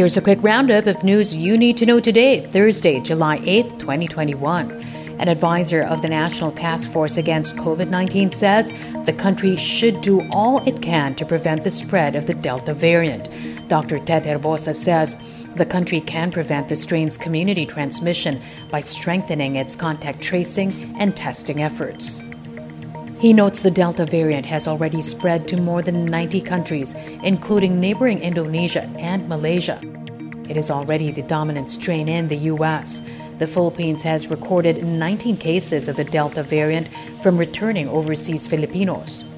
Here's a quick roundup of news you need to know today, Thursday, July 8th, 2021. An advisor of the National Task Force Against COVID 19 says the country should do all it can to prevent the spread of the Delta variant. Dr. Ted Herbosa says the country can prevent the strain's community transmission by strengthening its contact tracing and testing efforts. He notes the Delta variant has already spread to more than 90 countries, including neighboring Indonesia and Malaysia. It is already the dominant strain in the U.S. The Philippines has recorded 19 cases of the Delta variant from returning overseas Filipinos.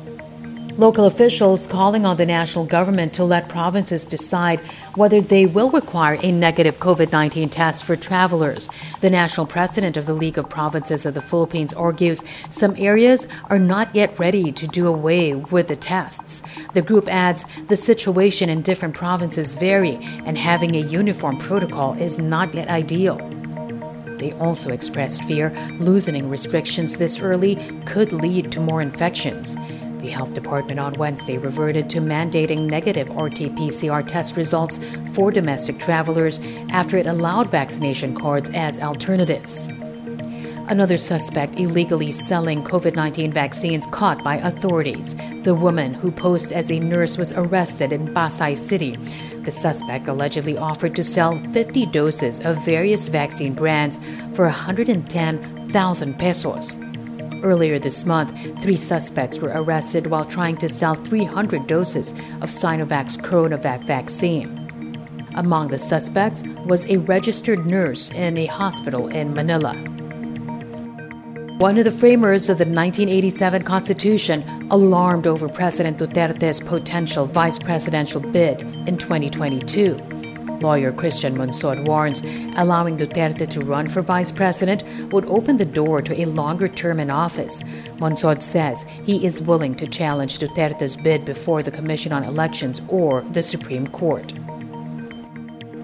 Local officials calling on the national government to let provinces decide whether they will require a negative COVID 19 test for travelers. The national president of the League of Provinces of the Philippines argues some areas are not yet ready to do away with the tests. The group adds the situation in different provinces vary, and having a uniform protocol is not yet ideal. They also expressed fear loosening restrictions this early could lead to more infections. The health department on Wednesday reverted to mandating negative RT PCR test results for domestic travelers after it allowed vaccination cards as alternatives. Another suspect illegally selling COVID 19 vaccines caught by authorities. The woman who posed as a nurse was arrested in Pasay City. The suspect allegedly offered to sell 50 doses of various vaccine brands for 110,000 pesos. Earlier this month, three suspects were arrested while trying to sell 300 doses of Sinovac's Coronavac vaccine. Among the suspects was a registered nurse in a hospital in Manila. One of the framers of the 1987 Constitution alarmed over President Duterte's potential vice presidential bid in 2022. Lawyer Christian Monsod warns allowing Duterte to run for vice president would open the door to a longer term in office. Monsod says he is willing to challenge Duterte's bid before the Commission on Elections or the Supreme Court.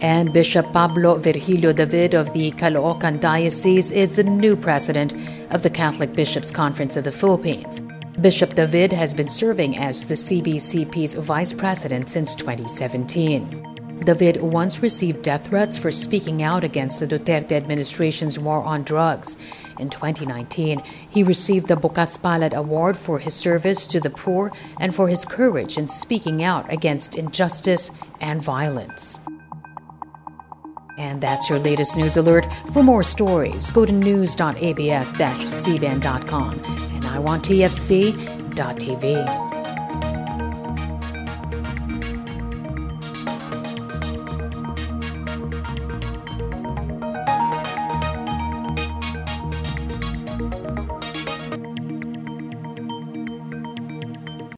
And Bishop Pablo Virgilio David of the Caloocan Diocese is the new president of the Catholic Bishops' Conference of the Philippines. Bishop David has been serving as the CBCP's vice president since 2017. David once received death threats for speaking out against the Duterte administration's war on drugs. In 2019, he received the Bukas Palad Award for his service to the poor and for his courage in speaking out against injustice and violence. And that's your latest news alert. For more stories, go to news.abs-cbn.com and iwanttfc.tv.